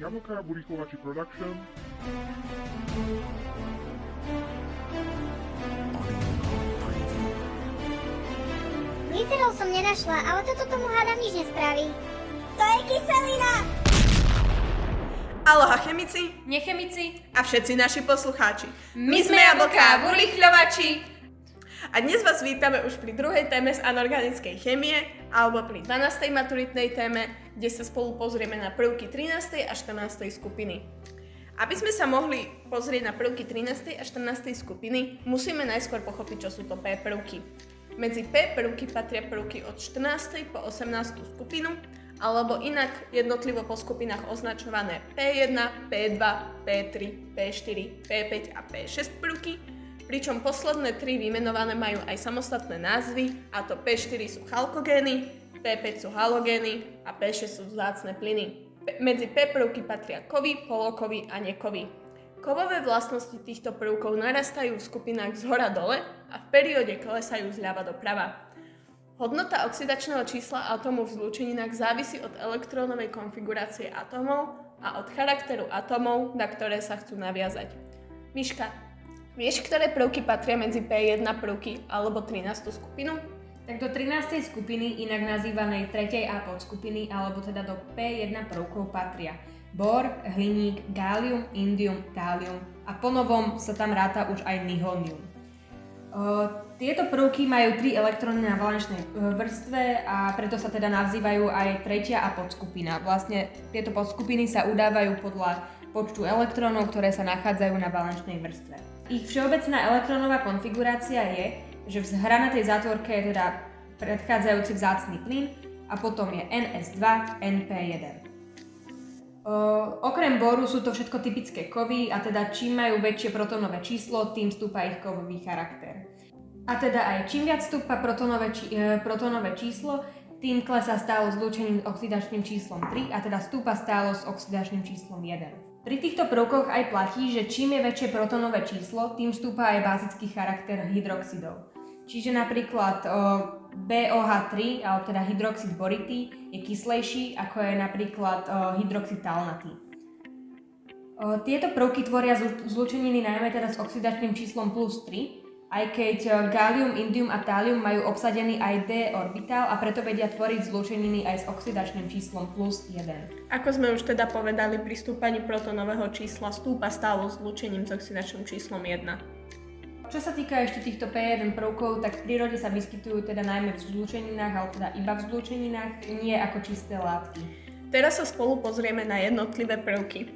Jablka Burikovači Production. Glycerol som nenašla, ale toto tomu hádam nič nespraví. To je kyselina! Aloha chemici Nechemici, a všetci naši poslucháči. My sme jablká urychľovači. A dnes vás vítame už pri druhej téme z anorganickej chemie alebo pri 12. maturitnej téme, kde sa spolu pozrieme na prvky 13. a 14. skupiny. Aby sme sa mohli pozrieť na prvky 13. a 14. skupiny, musíme najskôr pochopiť, čo sú to P prvky. Medzi P prvky patria prvky od 14. po 18. skupinu, alebo inak jednotlivo po skupinách označované P1, P2, P3, P4, P5 a P6 prvky, pričom posledné tri vymenované majú aj samostatné názvy, a to P4 sú chalkogény, P5 sú halogény a P6 sú vzácne plyny. Medzi P prvky patria kovy, polokovy a nekovy. Kovové vlastnosti týchto prvkov narastajú v skupinách z hora dole a v perióde klesajú zľava doprava. Hodnota oxidačného čísla atómu v zlúčeninách závisí od elektrónovej konfigurácie atómov a od charakteru atómov, na ktoré sa chcú naviazať. Miška, vieš, ktoré prvky patria medzi P1 prvky alebo 13. skupinu? tak do 13. skupiny, inak nazývanej 3. A podskupiny, alebo teda do P1 prvkov patria bor, hliník, gálium, indium, tálium a ponovom sa tam ráta už aj nihonium. Tieto prvky majú tri elektróny na valenčnej uh, vrstve a preto sa teda nazývajú aj tretia a podskupina. Vlastne tieto podskupiny sa udávajú podľa počtu elektrónov, ktoré sa nachádzajú na valenčnej vrstve. Ich všeobecná elektrónová konfigurácia je, že v hranatej zátvorke je teda predchádzajúci vzácny plyn a potom je NS2, NP1. Uh, okrem boru sú to všetko typické kovy a teda čím majú väčšie protonové číslo, tým stúpa ich kovový charakter. A teda aj čím viac stúpa protonové, či, e, protonové číslo, tým klesá stálo zlúčením s oxidačným číslom 3 a teda stúpa stálo s oxidačným číslom 1. Pri týchto prvkoch aj platí, že čím je väčšie protonové číslo, tým stúpa aj bazický charakter hydroxidov. Čiže napríklad o, BOH3, alebo teda hydroxid bority, je kyslejší ako je napríklad hydroxid talnatý. Tieto prvky tvoria zlu- zlúčeniny najmä teda s oxidačným číslom plus 3, aj keď o, gallium, indium a thallium majú obsadený aj d orbitál a preto vedia tvoriť zlúčeniny aj s oxidačným číslom plus 1. Ako sme už teda povedali, pri stúpaní protonového čísla stúpa stálo zlúčením s oxidačným číslom 1. Čo sa týka ešte týchto P1 prvkov, tak v prírode sa vyskytujú teda najmä v zlúčeninách, alebo teda iba v zlúčeninách, nie ako čisté látky. Teraz sa spolu pozrieme na jednotlivé prvky.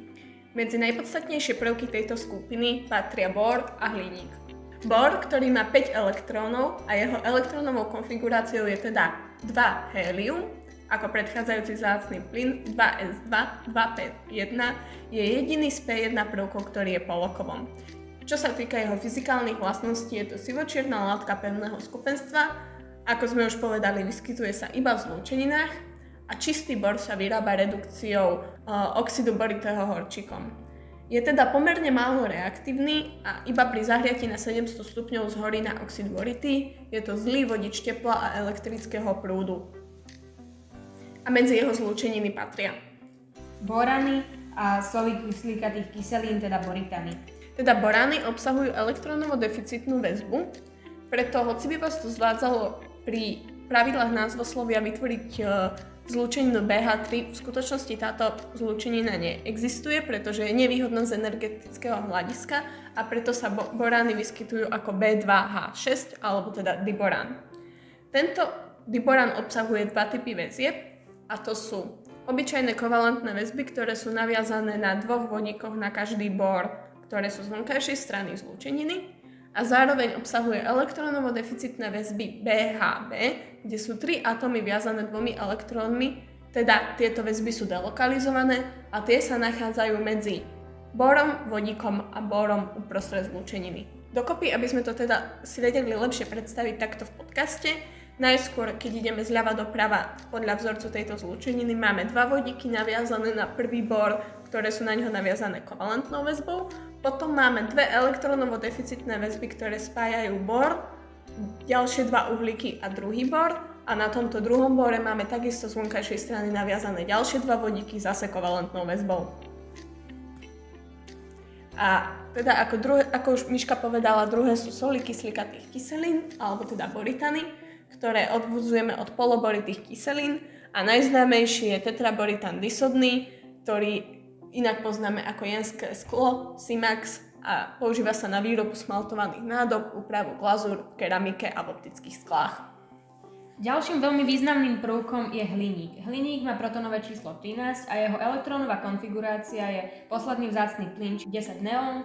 Medzi najpodstatnejšie prvky tejto skupiny patria bor a hliník. Bor, ktorý má 5 elektrónov a jeho elektrónovou konfiguráciou je teda 2 helium, ako predchádzajúci zácný plyn 2S2, 2P1, je jediný z P1 prvkov, ktorý je polokovom. Čo sa týka jeho fyzikálnych vlastností, je to sivočierna látka pevného skupenstva, ako sme už povedali, vyskytuje sa iba v zlúčeninách a čistý bor sa vyrába redukciou uh, oxidu boritého horčikom. Je teda pomerne málo reaktívny a iba pri zahriati na 700 stupňov zhorí na oxid bority, je to zlý vodič tepla a elektrického prúdu. A medzi jeho zlúčeniny patria Borany a soli kyslíkatých kyselín, teda boritany. Teda borány obsahujú elektrónovo deficitnú väzbu, preto hoci by vás to zvádzalo pri pravidlách názvoslovia vytvoriť e, zlúčeninu BH3, v skutočnosti táto zlúčenina neexistuje, pretože je nevýhodná z energetického hľadiska a preto sa bo- borány vyskytujú ako B2H6 alebo teda diborán. Tento diborán obsahuje dva typy väzieb a to sú obyčajné kovalentné väzby, ktoré sú naviazané na dvoch vodíkoch na každý bor ktoré sú z vonkajšej strany zlúčeniny a zároveň obsahuje elektrónovo deficitné väzby BHB, kde sú tri atómy viazané dvomi elektrónmi, teda tieto väzby sú delokalizované a tie sa nachádzajú medzi borom, vodíkom a borom uprostred zlúčeniny. Dokopy, aby sme to teda si vedeli lepšie predstaviť takto v podcaste, najskôr, keď ideme zľava doprava podľa vzorcu tejto zlúčeniny, máme dva vodíky naviazané na prvý bor, ktoré sú na neho naviazané kovalentnou väzbou, potom máme dve elektrónovo deficitné väzby, ktoré spájajú bor, ďalšie dva uhlíky a druhý bor a na tomto druhom bore máme takisto z vonkajšej strany naviazané ďalšie dva vodíky zase kovalentnou väzbou. A teda ako, druhé, ako už Miška povedala, druhé sú soli kyslíkatých kyselín, alebo teda boritany, ktoré odvodzujeme od poloboritých kyselín a najznámejší je tetraboritan disodný, ktorý inak poznáme ako jenské sklo, Simax a používa sa na výrobu smaltovaných nádob, úpravu glazúr keramike a v optických sklách. Ďalším veľmi významným prvkom je hliník. Hliník má protonové číslo 13 a jeho elektrónová konfigurácia je posledný vzácný plyn 10 neón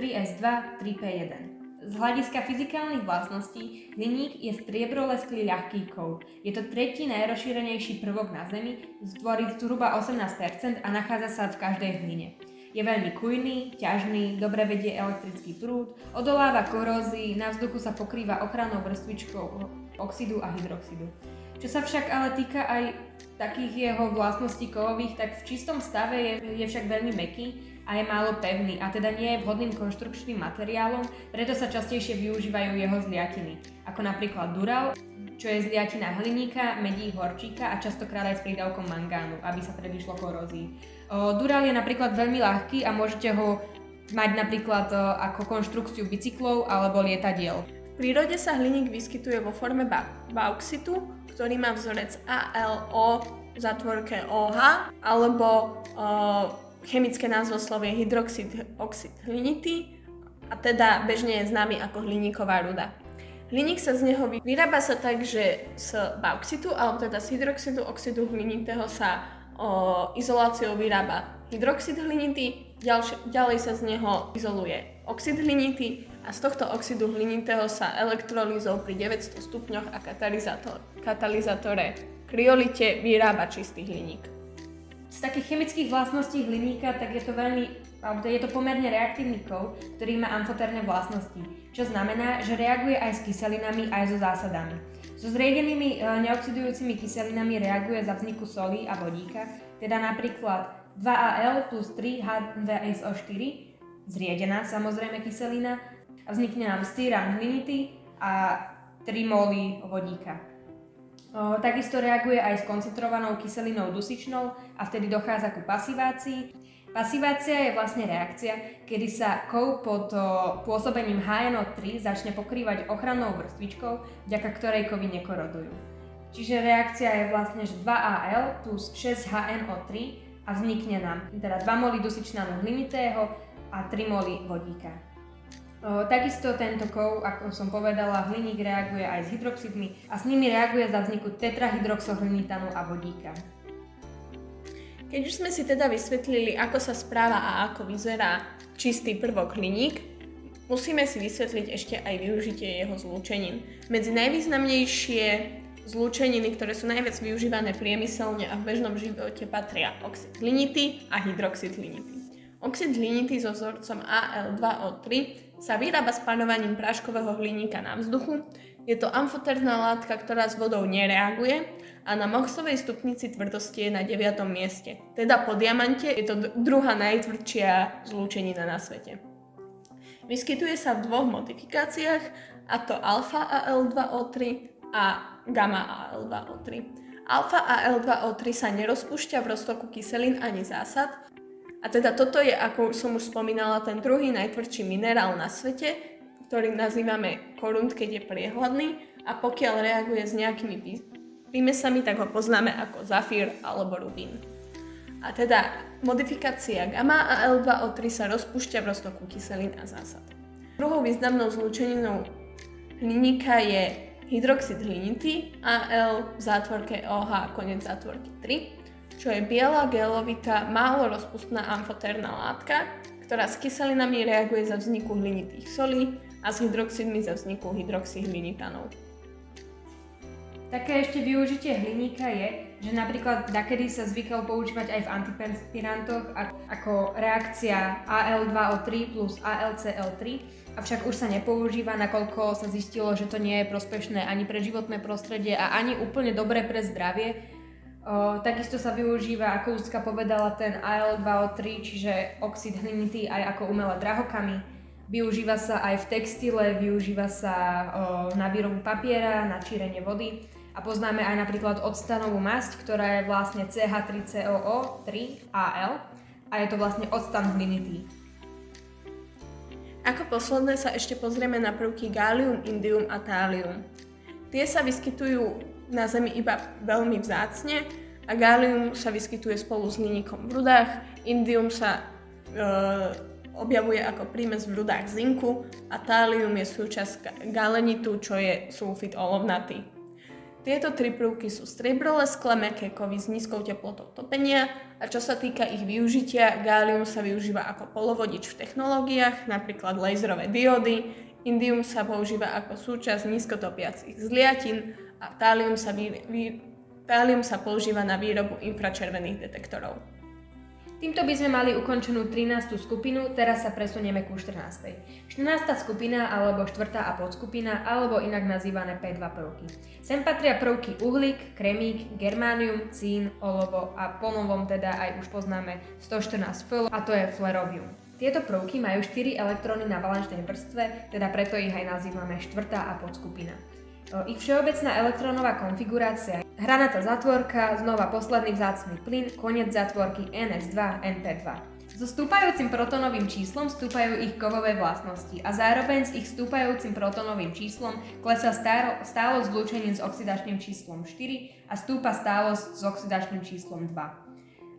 3s2 3p1. Z hľadiska fyzikálnych vlastností hliník je striebrolesklý ľahký kov. Je to tretí najrozšírenejší prvok na Zemi, tvorí zhruba 18% a nachádza sa v každej hline. Je veľmi kujný, ťažný, dobre vedie elektrický prúd, odoláva korózii, na vzduchu sa pokrýva ochrannou vrstvičkou oxidu a hydroxidu. Čo sa však ale týka aj takých jeho vlastností kovových, tak v čistom stave je, je však veľmi meký a je málo pevný a teda nie je vhodným konštrukčným materiálom, preto sa častejšie využívajú jeho zliatiny, ako napríklad dural, čo je zliatina hliníka, medí, horčíka a častokrát aj s prídavkom mangánu, aby sa predišlo korózii. Dural je napríklad veľmi ľahký a môžete ho mať napríklad ako konštrukciu bicyklov alebo lietadiel prírode sa hliník vyskytuje vo forme ba- bauxitu, ktorý má vzorec ALO v zatvorke OH, alebo o, chemické názvoslovie hydroxid oxid hlinitý, a teda bežne je známy ako hliníková ruda. Hliník sa z neho vyrába sa tak, že z bauxitu, alebo teda z hydroxidu oxidu hlinitého sa o, izoláciou vyrába hydroxid hlinitý, ďalšie, ďalej sa z neho izoluje oxid hlinitý a z tohto oxidu hlinitého sa elektrolízou pri 900 stupňoch a katalizátore kryolite vyrába čistý hliník. Z takých chemických vlastností hliníka, tak je to veľmi, alebo je to pomerne reaktívny kov, ktorý má amfoterné vlastnosti, čo znamená, že reaguje aj s kyselinami, aj so zásadami. So zriedenými e, neoxidujúcimi kyselinami reaguje za vzniku soli a vodíka, teda napríklad 2AL plus 3 H2SO4, zriedená samozrejme kyselina, a vznikne nám stýran hlinity a 3 moly vodíka. Takisto reaguje aj s koncentrovanou kyselinou dusičnou a vtedy dochádza ku pasivácii. Pasivácia je vlastne reakcia, kedy sa kov pod pôsobením HNO3 začne pokrývať ochrannou vrstvičkou, vďaka ktorej kovy nekorodujú. Čiže reakcia je vlastne, že 2AL plus 6HNO3 a vznikne nám teda 2 moly dusičnánu hlinitého a 3 moly vodíka. Takisto tento kov, ako som povedala, hliník reaguje aj s hydroxidmi a s nimi reaguje za vzniku tetrahydroxohlinitanu a vodíka. Keď už sme si teda vysvetlili, ako sa správa a ako vyzerá čistý prvok hliník, musíme si vysvetliť ešte aj využitie jeho zlúčenín. Medzi najvýznamnejšie zlúčeniny, ktoré sú najviac využívané priemyselne a v bežnom živote patria oxid hlinity a hydroxid hlinity. Oxid hlinity so vzorcom Al2O3 sa vyrába spalovaním práškového hliníka na vzduchu. Je to amfoterná látka, ktorá s vodou nereaguje a na Mohsovej stupnici tvrdosti je na 9. mieste. Teda po diamante je to druhá najtvrdšia zlúčenina na svete. Vyskytuje sa v dvoch modifikáciách, a to alfa AL2O3 a gamma AL2O3. Alfa AL2O3 sa nerozpúšťa v roztoku kyselín ani zásad, a teda toto je, ako som už spomínala, ten druhý najtvrdší minerál na svete, ktorý nazývame korunt, keď je priehľadný a pokiaľ reaguje s nejakými prímesami, tak ho poznáme ako zafír alebo rubín. A teda modifikácia gamma a L2O3 sa rozpúšťa v roztoku kyselín a zásad. Druhou významnou zlúčeninou hliníka je hydroxid hlinity, AL v zátvorke OH, konec zátvorky 3 čo je biela, gelovitá, málo rozpustná amfotérna látka, ktorá s kyselinami reaguje za vzniku hlinitých solí a s hydroxidmi za vzniku hydroxyhlinitanov. Také ešte využitie hliníka je, že napríklad dakedy sa zvykal používať aj v antiperspirantoch ako reakcia AL2O3 plus ALCL3, avšak už sa nepoužíva, nakoľko sa zistilo, že to nie je prospešné ani pre životné prostredie a ani úplne dobre pre zdravie, O, takisto sa využíva, ako Úzka povedala, ten AL2O3, čiže oxid hlinitý aj ako umelé drahokamy. Využíva sa aj v textile, využíva sa o, na výrobu papiera, na čírenie vody. A poznáme aj napríklad octanovú masť, ktorá je vlastne CH3COO3AL a je to vlastne octan hlinitý. Ako posledné sa ešte pozrieme na prvky gálium, indium a tálium. Tie sa vyskytujú na Zemi iba veľmi vzácne a gálium sa vyskytuje spolu s hliníkom v rudách, indium sa e, objavuje ako prímes v rudách zinku a tálium je súčasť galenitu, čo je sulfit olovnatý. Tieto tri prvky sú striebro lesklé meké kovy s nízkou teplotou topenia a čo sa týka ich využitia, gálium sa využíva ako polovodič v technológiách, napríklad laserové diódy, indium sa používa ako súčasť nízkotopiacich zliatin a tálium sa, vý, vý, tálium sa používa na výrobu infračervených detektorov. Týmto by sme mali ukončenú 13. skupinu, teraz sa presunieme ku 14. 14. skupina alebo 4. a podskupina, alebo inak nazývané P2 prvky. Sem patria prvky uhlík, kremík, germánium, cín, olovo a ponovom teda aj už poznáme 114 F a to je flerovium. Tieto prvky majú 4 elektróny na valenčnej vrstve, teda preto ich aj nazývame 4. a podskupina. Ich všeobecná elektrónová konfigurácia hranatá zatvorka, znova posledný vzácný plyn, koniec zatvorky NS2, NP2. So stúpajúcim protonovým číslom stúpajú ich kovové vlastnosti a zároveň s ich stúpajúcim protonovým číslom klesá stálosť zlúčením s oxidačným číslom 4 a stúpa stálosť s oxidačným číslom 2.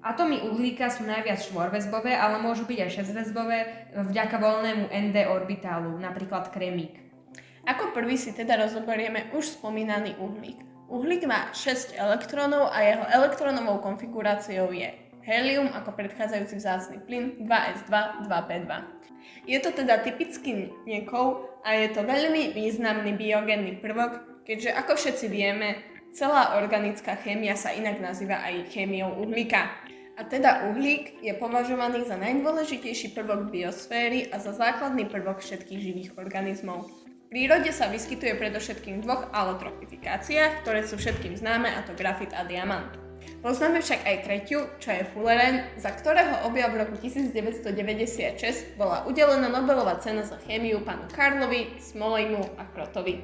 Atómy uhlíka sú najviac štvorväzbové, ale môžu byť aj šesťväzbové vďaka voľnému ND orbitálu, napríklad kremík. Ako prvý si teda rozoberieme už spomínaný uhlík. Uhlík má 6 elektrónov a jeho elektronovou konfiguráciou je helium ako predchádzajúci vzácny plyn 2s2, 2p2. Je to teda typický niekov a je to veľmi významný biogénny prvok, keďže ako všetci vieme, celá organická chémia sa inak nazýva aj chémiou uhlíka. A teda uhlík je považovaný za najdôležitejší prvok biosféry a za základný prvok všetkých živých organizmov prírode sa vyskytuje predovšetkým v dvoch alotropifikáciách, ktoré sú všetkým známe, a to grafit a diamant. Poznáme však aj tretiu, čo je fullerén, za ktorého objav v roku 1996 bola udelená Nobelová cena za chémiu pánu Karlovi, Smolejmu a Krotovi.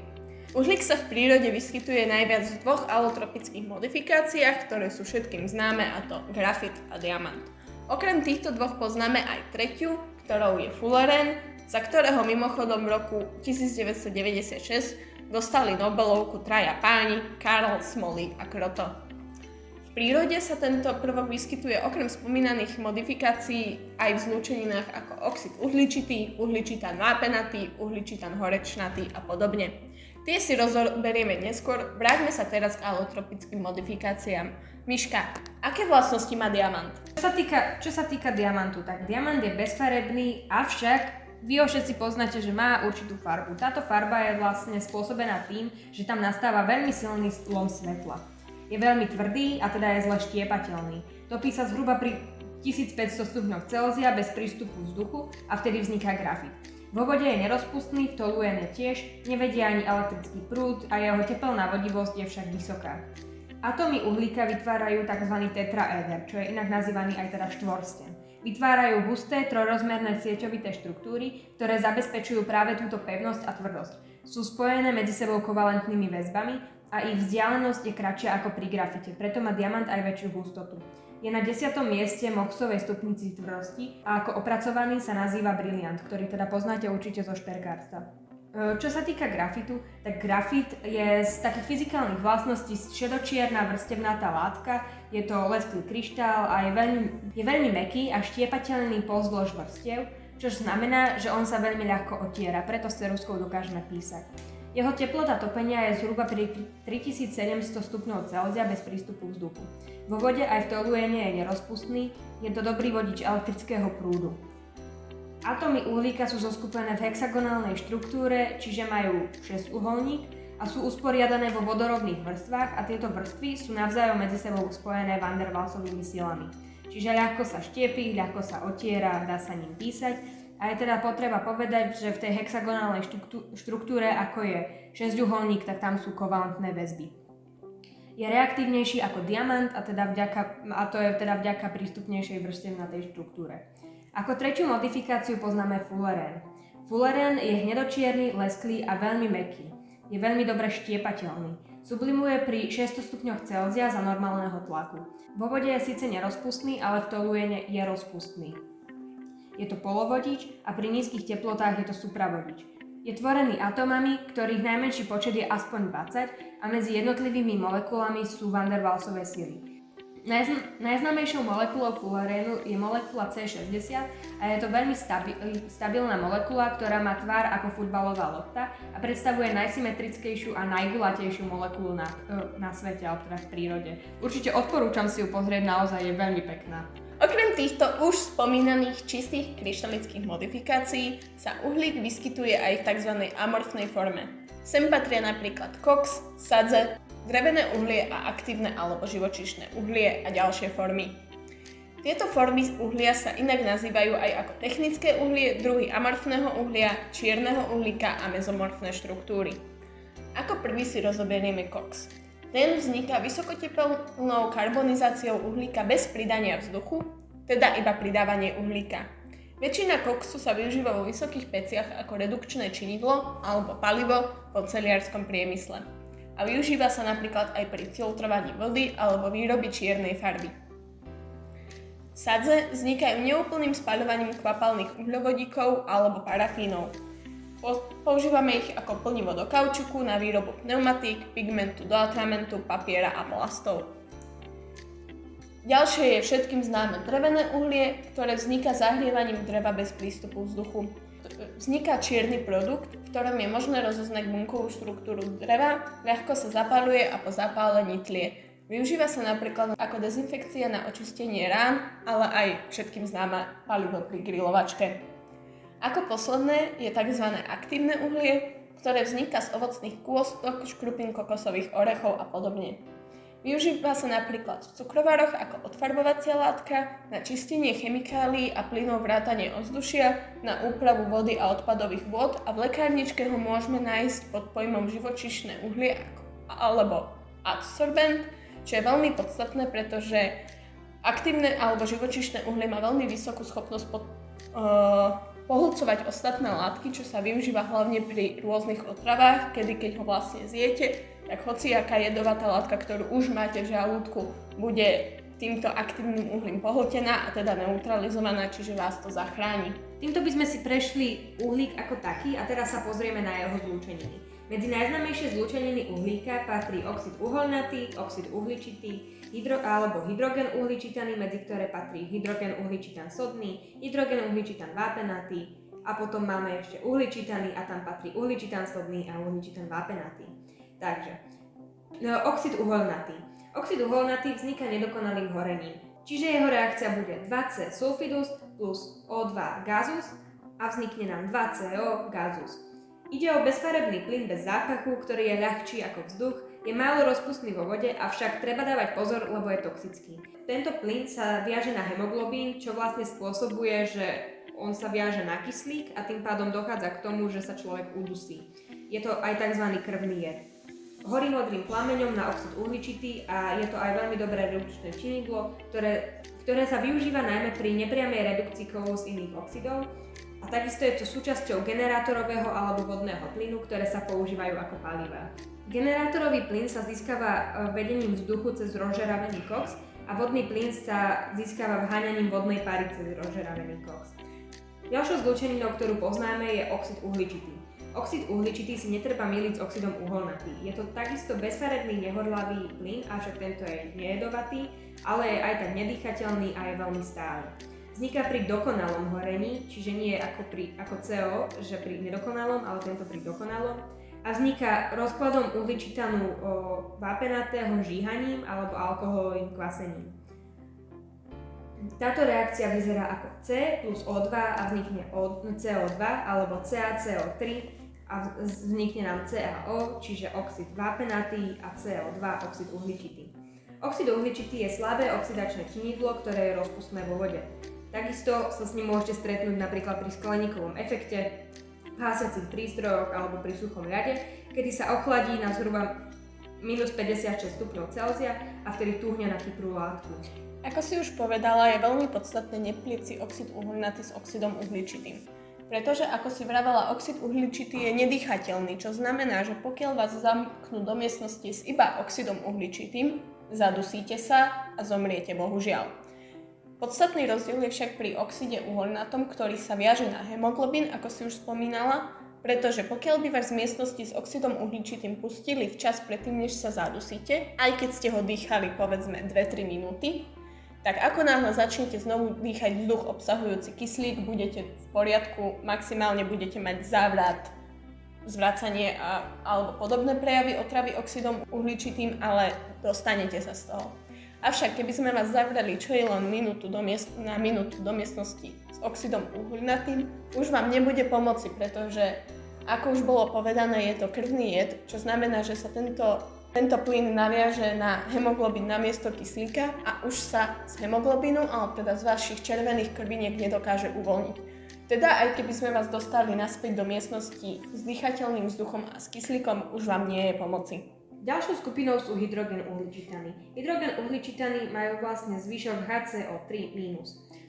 Uhlík sa v prírode vyskytuje najviac v dvoch alotropických modifikáciách, ktoré sú všetkým známe, a to grafit a diamant. Okrem týchto dvoch poznáme aj tretiu, ktorou je fullerén, za ktorého mimochodom v roku 1996 dostali Nobelovku traja páni Karl Smolly a Kroto. V prírode sa tento prvok vyskytuje okrem spomínaných modifikácií aj v zlúčeninách ako oxid uhličitý, uhličitán vápenatý, uhličitán horečnatý a podobne. Tie si rozoberieme neskôr, vráťme sa teraz k alotropickým modifikáciám. Miška, aké vlastnosti má diamant? Čo sa týka, čo sa týka diamantu, tak diamant je bezfarebný, avšak vy ho všetci poznáte, že má určitú farbu. Táto farba je vlastne spôsobená tým, že tam nastáva veľmi silný lom svetla. Je veľmi tvrdý a teda je zle štiepateľný. Topí sa zhruba pri 1500 stupňoch Celzia bez prístupu vzduchu a vtedy vzniká grafit. Vo vode je nerozpustný, v toluene tiež, nevedia ani elektrický prúd a jeho tepelná vodivosť je však vysoká. Atómy uhlíka vytvárajú tzv. tetraéder, čo je inak nazývaný aj teda štvorsten. Vytvárajú husté, trojrozmerné sieťovité štruktúry, ktoré zabezpečujú práve túto pevnosť a tvrdosť. Sú spojené medzi sebou kovalentnými väzbami a ich vzdialenosť je kratšia ako pri grafite, preto má diamant aj väčšiu hustotu. Je na 10. mieste Moxovej stupnici tvrdosti a ako opracovaný sa nazýva briliant, ktorý teda poznáte určite zo šperkárstva. E, čo sa týka grafitu, tak grafit je z takých fyzikálnych vlastností šedočierna vrstevnatá látka, je to lesklý kryštál a je veľmi, je veľmi meký a štiepateľný pozdĺž vrstev, čo znamená, že on sa veľmi ľahko otiera, preto s ceruskou dokážeme písať. Jeho teplota topenia je zhruba pri 3700 stupňov Celzia bez prístupu vzduchu. Vo vode aj v toluene je nerozpustný, je to dobrý vodič elektrického prúdu. Atómy uhlíka sú zoskupené v hexagonálnej štruktúre, čiže majú 6 uholník a sú usporiadané vo vodorovných vrstvách a tieto vrstvy sú navzájom medzi sebou spojené van der Waalsovými silami. Čiže ľahko sa štiepí, ľahko sa otiera, dá sa ním písať a je teda potreba povedať, že v tej hexagonálnej štruktúre, ako je 6 uholník, tak tam sú kovalentné väzby. Je reaktívnejší ako diamant a, teda vďaka, a to je teda vďaka prístupnejšej vrstve na tej štruktúre. Ako tretiu modifikáciu poznáme fullerén. Fullerén je hnedočierny, lesklý a veľmi meký. Je veľmi dobre štiepateľný. Sublimuje pri 600 stupňoch Celzia za normálneho tlaku. Vo vode je síce nerozpustný, ale v toluene je rozpustný. Je to polovodič a pri nízkych teplotách je to supravodič. Je tvorený atómami, ktorých najmenší počet je aspoň 20 a medzi jednotlivými molekulami sú van der Waalsové sily. Najzn- najznámejšou molekulou fluorénu je molekula C60 a je to veľmi stabi- stabilná molekula, ktorá má tvár ako futbalová lopta a predstavuje najsymetrickejšiu a najgulatejšiu molekulu na, e, na svete, alebo teda v prírode. Určite odporúčam si ju pozrieť, naozaj je veľmi pekná. Okrem týchto už spomínaných čistých kryštalických modifikácií sa uhlík vyskytuje aj v tzv. amorfnej forme. Sem patria napríklad koks, sadze, drevené uhlie a aktívne alebo živočišné uhlie a ďalšie formy. Tieto formy z uhlia sa inak nazývajú aj ako technické uhlie, druhy amorfného uhlia, čierneho uhlíka a mezomorfné štruktúry. Ako prvý si rozoberieme koks. Ten vzniká vysokoteplnou karbonizáciou uhlíka bez pridania vzduchu, teda iba pridávanie uhlíka. Väčšina koksu sa využíva vo vysokých peciach ako redukčné činidlo alebo palivo po celiarskom priemysle a využíva sa napríklad aj pri filtrovaní vody alebo výroby čiernej farby. Sadze vznikajú neúplným spaľovaním kvapalných uhľovodíkov alebo parafínov. Používame ich ako plnivo do kaučuku na výrobu pneumatík, pigmentu do atramentu, papiera a plastov. Ďalšie je všetkým známe drevené uhlie, ktoré vzniká zahrievaním dreva bez prístupu vzduchu vzniká čierny produkt, v ktorom je možné rozoznať bunkovú štruktúru dreva, ľahko sa zapaluje a po zapálení tlie. Využíva sa napríklad ako dezinfekcia na očistenie rán, ale aj všetkým známa palivo pri grilovačke. Ako posledné je tzv. aktívne uhlie, ktoré vzniká z ovocných kôstok, škrupín kokosových orechov a podobne. Využíva sa napríklad v cukrovároch ako odfarbovacia látka, na čistenie chemikálií a plynov vrátanie ovzdušia, na úpravu vody a odpadových vôd a v lekárničke ho môžeme nájsť pod pojmom živočišné uhlie alebo adsorbent, čo je veľmi podstatné, pretože aktívne alebo živočišné uhlie má veľmi vysokú schopnosť pod, uh, pohľcovať ostatné látky, čo sa využíva hlavne pri rôznych otravách, kedy keď ho vlastne zjete, tak hociaká jedovatá látka, ktorú už máte v žalúdku, bude týmto aktívnym uhlím pohltená a teda neutralizovaná, čiže vás to zachráni. Týmto by sme si prešli uhlík ako taký a teraz sa pozrieme na jeho zlúčeniny. Medzi najznámejšie zlúčeniny uhlíka patrí oxid uholnatý, oxid uhličitý, hydro, alebo hydrogen uhličitaný, medzi ktoré patrí hydrogen uhličitan sodný, hydrogen uhličitan vápenatý a potom máme ešte uhličitaný a tam patrí uhličitan sodný a uhličitan vápenatý. Takže, no, oxid uholnatý. Oxid uholnatý vzniká nedokonalým horením, čiže jeho reakcia bude 2C sulfidus plus O2 gazus a vznikne nám 2CO gazus. Ide o bezfarebný plyn bez zápachu, ktorý je ľahčí ako vzduch, je málo rozpustný vo vode, avšak treba dávať pozor, lebo je toxický. Tento plyn sa viaže na hemoglobín, čo vlastne spôsobuje, že on sa viaže na kyslík a tým pádom dochádza k tomu, že sa človek udusí. Je to aj tzv. krvný jed horí modrým plameňom na oxid uhličitý a je to aj veľmi dobré redukčné činidlo, ktoré, ktoré sa využíva najmä pri nepriamej redukcii kovov z iných oxidov a takisto je to súčasťou generátorového alebo vodného plynu, ktoré sa používajú ako paliva. Generátorový plyn sa získava e, vedením vzduchu cez rozžeravený koks a vodný plyn sa získava vháňaním vodnej pary cez rozžeravený koks. Ďalšou zlúčeninou, ktorú poznáme, je oxid uhličitý. Oxid uhličitý si netreba miliť s oxidom uholnatý. Je to takisto bezfarebný nehorlavý plyn, avšak tento je nejedovatý, ale je aj tak nedýchateľný a je veľmi stály. Vzniká pri dokonalom horení, čiže nie ako, pri, ako CO, že pri nedokonalom, ale tento pri dokonalom. A vzniká rozkladom uhličitanu vápenatého žíhaním alebo alkoholovým kvasením. Táto reakcia vyzerá ako C plus O2 a vznikne CO2 alebo CaCO3 a vznikne nám CaO, čiže oxid vápenatý a CO2, oxid uhličitý. Oxid uhličitý je slabé oxidačné činidlo, ktoré je rozpustné vo vode. Takisto sa s ním môžete stretnúť napríklad pri skleníkovom efekte, hásiacich prístrojoch alebo pri suchom ľade, kedy sa ochladí na zhruba minus 56 stupňov Celzia a vtedy túhne na kyprú látku. Ako si už povedala, je veľmi podstatné neplieť si oxid uholnatý s oxidom uhličitým. Pretože, ako si vravela, oxid uhličitý je nedýchateľný, čo znamená, že pokiaľ vás zamknú do miestnosti s iba oxidom uhličitým, zadusíte sa a zomriete, bohužiaľ. Podstatný rozdiel je však pri oxide uholnatom, ktorý sa viaže na hemoglobín, ako si už spomínala, pretože pokiaľ by vás z miestnosti s oxidom uhličitým pustili včas predtým, než sa zadusíte, aj keď ste ho dýchali povedzme 2-3 minúty, tak ako náhle začnete znovu dýchať vzduch obsahujúci kyslík, budete v poriadku, maximálne budete mať závrat, zvracanie a, alebo podobné prejavy otravy oxidom uhličitým, ale dostanete sa z toho. Avšak keby sme vás zavreli čo je len minútu do miest- na minútu do miestnosti s oxidom uhlinatým, už vám nebude pomoci, pretože ako už bolo povedané, je to krvný jed, čo znamená, že sa tento, tento plyn naviaže na hemoglobín na miesto kyslíka a už sa z hemoglobínu, alebo teda z vašich červených krviniek nedokáže uvoľniť. Teda aj keby sme vás dostali naspäť do miestnosti s dýchateľným vzduchom a s kyslíkom, už vám nie je pomoci. Ďalšou skupinou sú hydrogen uhličitany. Hydrogen uhličitany majú vlastne zvyšok HCO3-.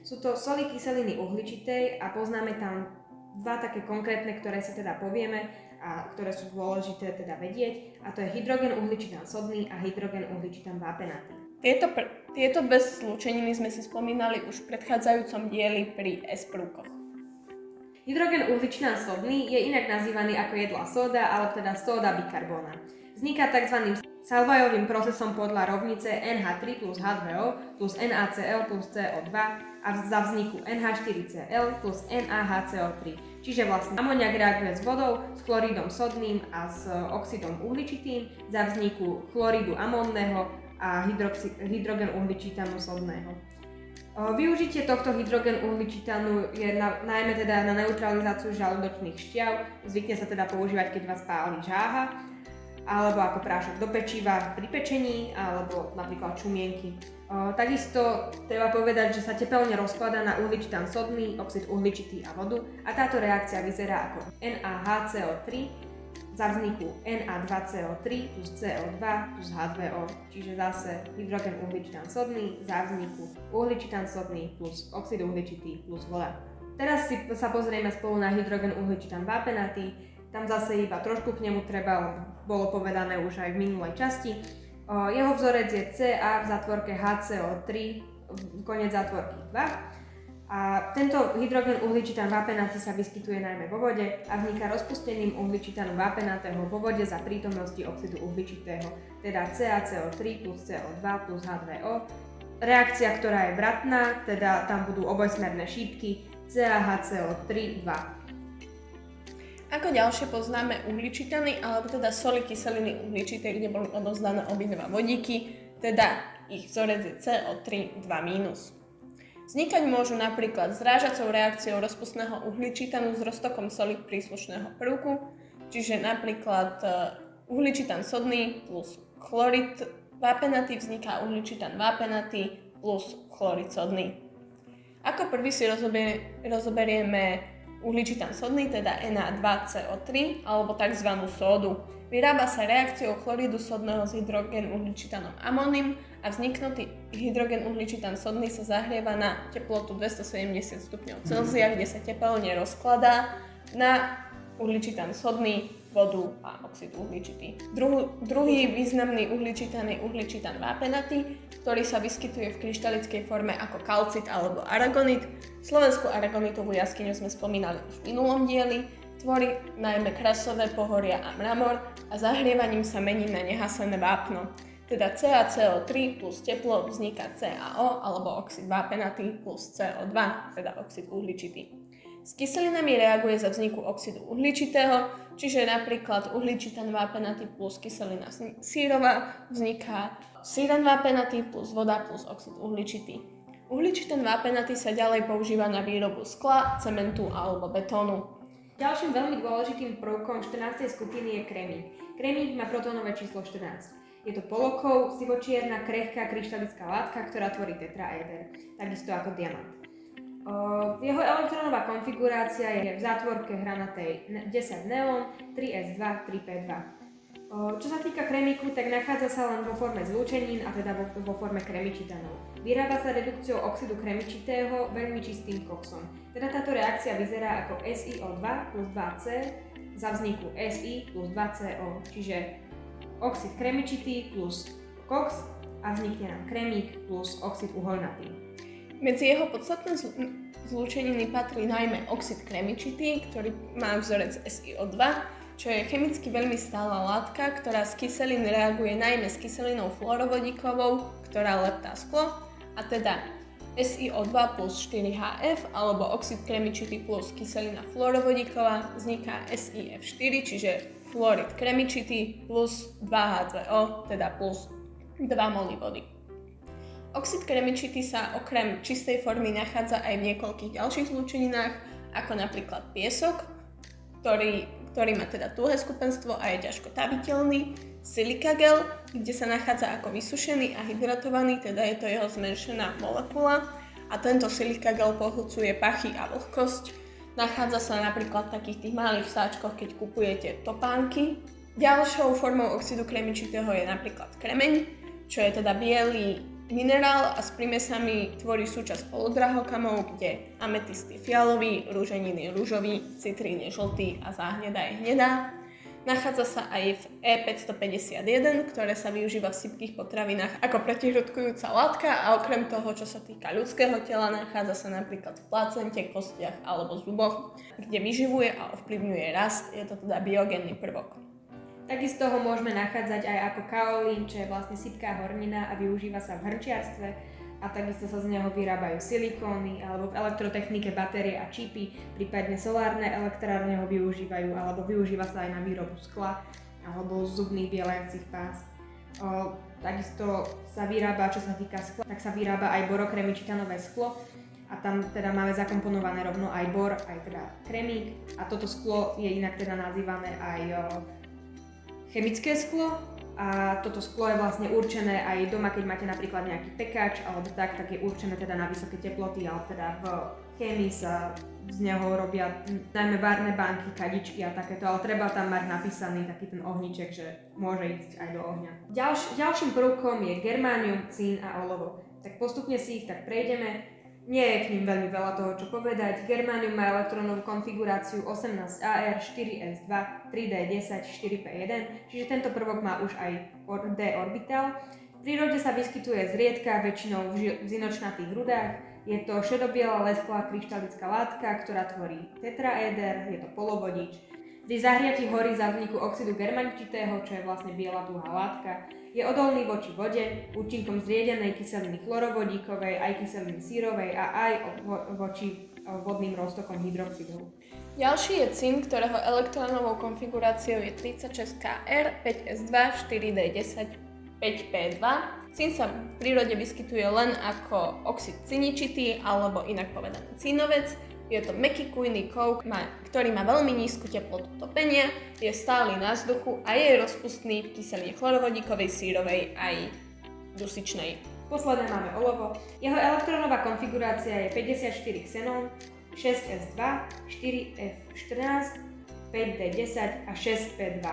Sú to soli kyseliny uhličitej a poznáme tam dva také konkrétne, ktoré si teda povieme a ktoré sú dôležité teda vedieť a to je hydrogen uhličitan sodný a hydrogen uhličitan vápenatý. Tieto, pr- tieto bez zlúčeniny sme si spomínali už v predchádzajúcom dieli pri S-prúkoch. Hydrogen uhličitan sodný je inak nazývaný ako jedla sóda, alebo teda sóda bikarbóna. Vzniká tzv. Salvajovým procesom podľa rovnice NH3 plus H2O plus NaCl plus CO2 a za vzniku NH4Cl plus NaHCO3. Čiže vlastne amoniak reaguje s vodou, s chloridom sodným a s oxidom uhličitým za vzniku chloridu amónneho a hydroxi- hydrogen uhličitanu sodného. Využitie tohto hydrogen uhličitanu je na, najmä teda na neutralizáciu žalúdočných šťav, zvykne sa teda používať, keď vás páli žáha alebo ako prášok do pečiva pri pečení, alebo napríklad čumienky. Takisto treba povedať, že sa tepelne rozkladá na uhličitan sodný, oxid uhličitý a vodu a táto reakcia vyzerá ako NaHCO3 za vzniku Na2CO3 plus CO2 plus H2O, čiže zase hydrogen uhličitan sodný za vzniku uhličitan sodný plus oxid uhličitý plus voda. Teraz si sa pozrieme spolu na hydrogen uhličitan vápenatý, tam zase iba trošku k nemu treba, bolo povedané už aj v minulej časti. Jeho vzorec je Ca v zátvorke HCO3, koniec zátvorky 2. A tento hydrogen uhličitan vápenatý sa vyskytuje najmä vo vode a vzniká rozpusteným uhličitanu vápenatého vo vode za prítomnosti oxidu uhličitého, teda CaCO3 plus CO2 plus H2O. Reakcia, ktorá je vratná, teda tam budú obojsmerné šípky CaHCO3 2. Ako ďalšie poznáme uhličitany, alebo teda soli kyseliny uhličitej, kde boli odovzdané obidva vodíky, teda ich vzorec je CO3 2-. Vznikať môžu napríklad zrážacou reakciou rozpustného uhličitanu s roztokom soli príslušného prvku, čiže napríklad e, uhličitan sodný plus chlorid vápenatý vzniká uhličitan vápenatý plus chlorid sodný. Ako prvý si rozoberieme uhličitan sodný, teda Na2CO3, alebo tzv. sódu. Vyrába sa reakciou chloridu sodného s hydrogen uhličitanom amoním a vzniknutý hydrogen uhličitan sodný sa zahrieva na teplotu 270 stupňov Celzia, kde sa tepelne rozkladá na uhličitan sodný, vodu a oxid uhličitý. Druh, druhý významný uhličitan je uhličitan vápenatý, ktorý sa vyskytuje v kryštalickej forme ako kalcit alebo aragonit. Slovenskú aragonitovú jaskyňu sme spomínali už v minulom dieli, tvorí najmä krasové pohoria a mramor a zahrievaním sa mení na nehasené vápno. Teda CaCO3 plus teplo vzniká CaO alebo oxid vápenatý plus CO2, teda oxid uhličitý. S kyselinami reaguje za vzniku oxidu uhličitého, čiže napríklad uhličitan vápenatý plus kyselina sírová vzniká síran vápenatý plus voda plus oxid uhličitý. Uhličitan vápenatý sa ďalej používa na výrobu skla, cementu alebo betónu. Ďalším veľmi dôležitým prvkom 14. skupiny je krémik. Krémik má protónové číslo 14. Je to polokov, sivočierna, krehká kryštalická látka, ktorá tvorí tetraéder, takisto ako diamant. Jeho elektronová konfigurácia je v zátvorke hranatej 10 neon 3s2 3p2. Čo sa týka kremiku, tak nachádza sa len vo forme zlúčenín a teda vo, vo forme kremičitanov. Vyrába sa redukciou oxidu kremičitého veľmi čistým koksom. Teda táto reakcia vyzerá ako SiO2 plus 2C za vzniku Si plus 2CO, čiže oxid kremičitý plus koks a vznikne nám kremík plus oxid uholnatý. Medzi jeho podstatné zlúčeniny patrí najmä oxid kremičitý, ktorý má vzorec SiO2, čo je chemicky veľmi stála látka, ktorá z kyselín reaguje najmä s kyselinou fluorovodíkovou, ktorá leptá sklo, a teda SiO2 plus 4HF alebo oxid kremičitý plus kyselina fluorovodíková vzniká SiF4, čiže fluorid kremičitý plus 2H2O, teda plus 2 moly vody. Oxid kremičitý sa okrem čistej formy nachádza aj v niekoľkých ďalších zlúčeninách, ako napríklad piesok, ktorý, ktorý má teda tuhé skupenstvo a je ťažko taviteľný, silikagel, kde sa nachádza ako vysušený a hydratovaný, teda je to jeho zmenšená molekula a tento silikagel pohlcuje pachy a vlhkosť. Nachádza sa napríklad v takých tých malých sáčkoch, keď kupujete topánky. Ďalšou formou oxidu kremičitého je napríklad kremeň, čo je teda biely minerál a s primesami tvorí súčasť polodrahokamov, kde ametist fialový, rúženín je rúžový, citrín je žltý a záhneda je hnedá. Nachádza sa aj v E551, ktoré sa využíva v sypkých potravinách ako protihrudkujúca látka a okrem toho, čo sa týka ľudského tela, nachádza sa napríklad v placente, kostiach alebo zuboch, kde vyživuje a ovplyvňuje rast. Je to teda biogénny prvok. Takisto ho môžeme nachádzať aj ako kaolín, čo je vlastne sypká hornina a využíva sa v hrčiarstve. A takisto sa z neho vyrábajú silikóny alebo v elektrotechnike batérie a čipy, prípadne solárne elektrárne ho využívajú alebo využíva sa aj na výrobu skla alebo zubných bielajúcich pás. O, takisto sa vyrába, čo sa týka skla, tak sa vyrába aj borokremičitanové sklo. A tam teda máme zakomponované rovno aj bor, aj teda kremík. A toto sklo je inak teda nazývané aj chemické sklo a toto sklo je vlastne určené aj doma, keď máte napríklad nejaký pekáč alebo tak, tak je určené teda na vysoké teploty, ale teda v chémii sa z neho robia najmä várne banky, kadičky a takéto, ale treba tam mať napísaný taký ten ohniček, že môže ísť aj do ohňa. Ďalš, ďalším prvkom je germánium, cín a olovo. Tak postupne si ich tak prejdeme. Nie je k ním veľmi veľa toho, čo povedať. Germanium má elektrónovú konfiguráciu 18AR, 4S2, 3D10, 4P1, čiže tento prvok má už aj D orbital. V prírode sa vyskytuje zriedka, väčšinou v zinočnatých rudách. Je to šedobiela lesklá kryštalická látka, ktorá tvorí tetraéder, je to polovodič. Pri zahriati hory za vzniku oxidu germančitého, čo je vlastne biela tuhá látka, je odolný voči vode, účinkom zriedenej kyseliny chlorovodíkovej, aj kyseliny sírovej a aj voči vodným roztokom hydroxidov. Ďalší je cín, ktorého elektrónovou konfiguráciou je 36KR, 5S2, 4D10, 5P2. Cín sa v prírode vyskytuje len ako oxid ciničitý alebo inak povedaný cínovec, je to meký kujný kov, ktorý má veľmi nízku teplotu topenia, je stály na vzduchu a je rozpustný v kyseline chlorovodíkovej, sírovej aj dusičnej. Posledné máme olovo. Jeho elektronová konfigurácia je 54 xenón, 6s2, 4f14, 5d10 a 6p2.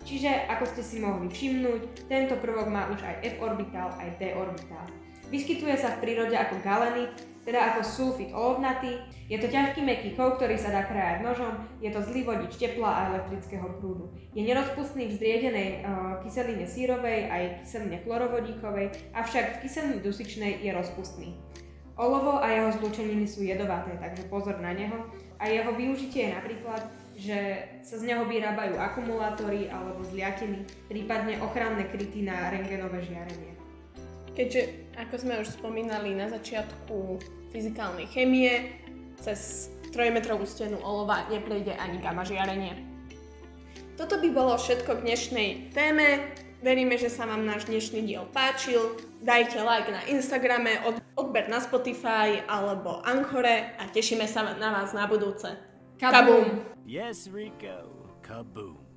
Čiže, ako ste si mohli všimnúť, tento prvok má už aj f orbitál, aj d orbitál. Vyskytuje sa v prírode ako galenit, teda ako sulfit olovnatý. Je to ťažký meký kov, ktorý sa dá krajať nožom, je to zlý vodič tepla a elektrického prúdu. Je nerozpustný v zriedenej uh, kyseline sírovej aj kyseline chlorovodíkovej, avšak v kyseline dusičnej je rozpustný. Olovo a jeho zlúčeniny sú jedovaté, takže pozor na neho. A jeho využitie je napríklad, že sa z neho vyrábajú akumulátory alebo zliatiny, prípadne ochranné kryty na rengenové žiarenie. Keďže ako sme už spomínali na začiatku fyzikálnej chemie, cez trojmetrovú stenu olova neprejde ani gamma žiarenie. Toto by bolo všetko k dnešnej téme. Veríme, že sa vám náš dnešný diel páčil. Dajte like na Instagrame, odber na Spotify alebo Anchore a tešíme sa na vás na budúce. Kaboom! Yes, Rico. Kaboom.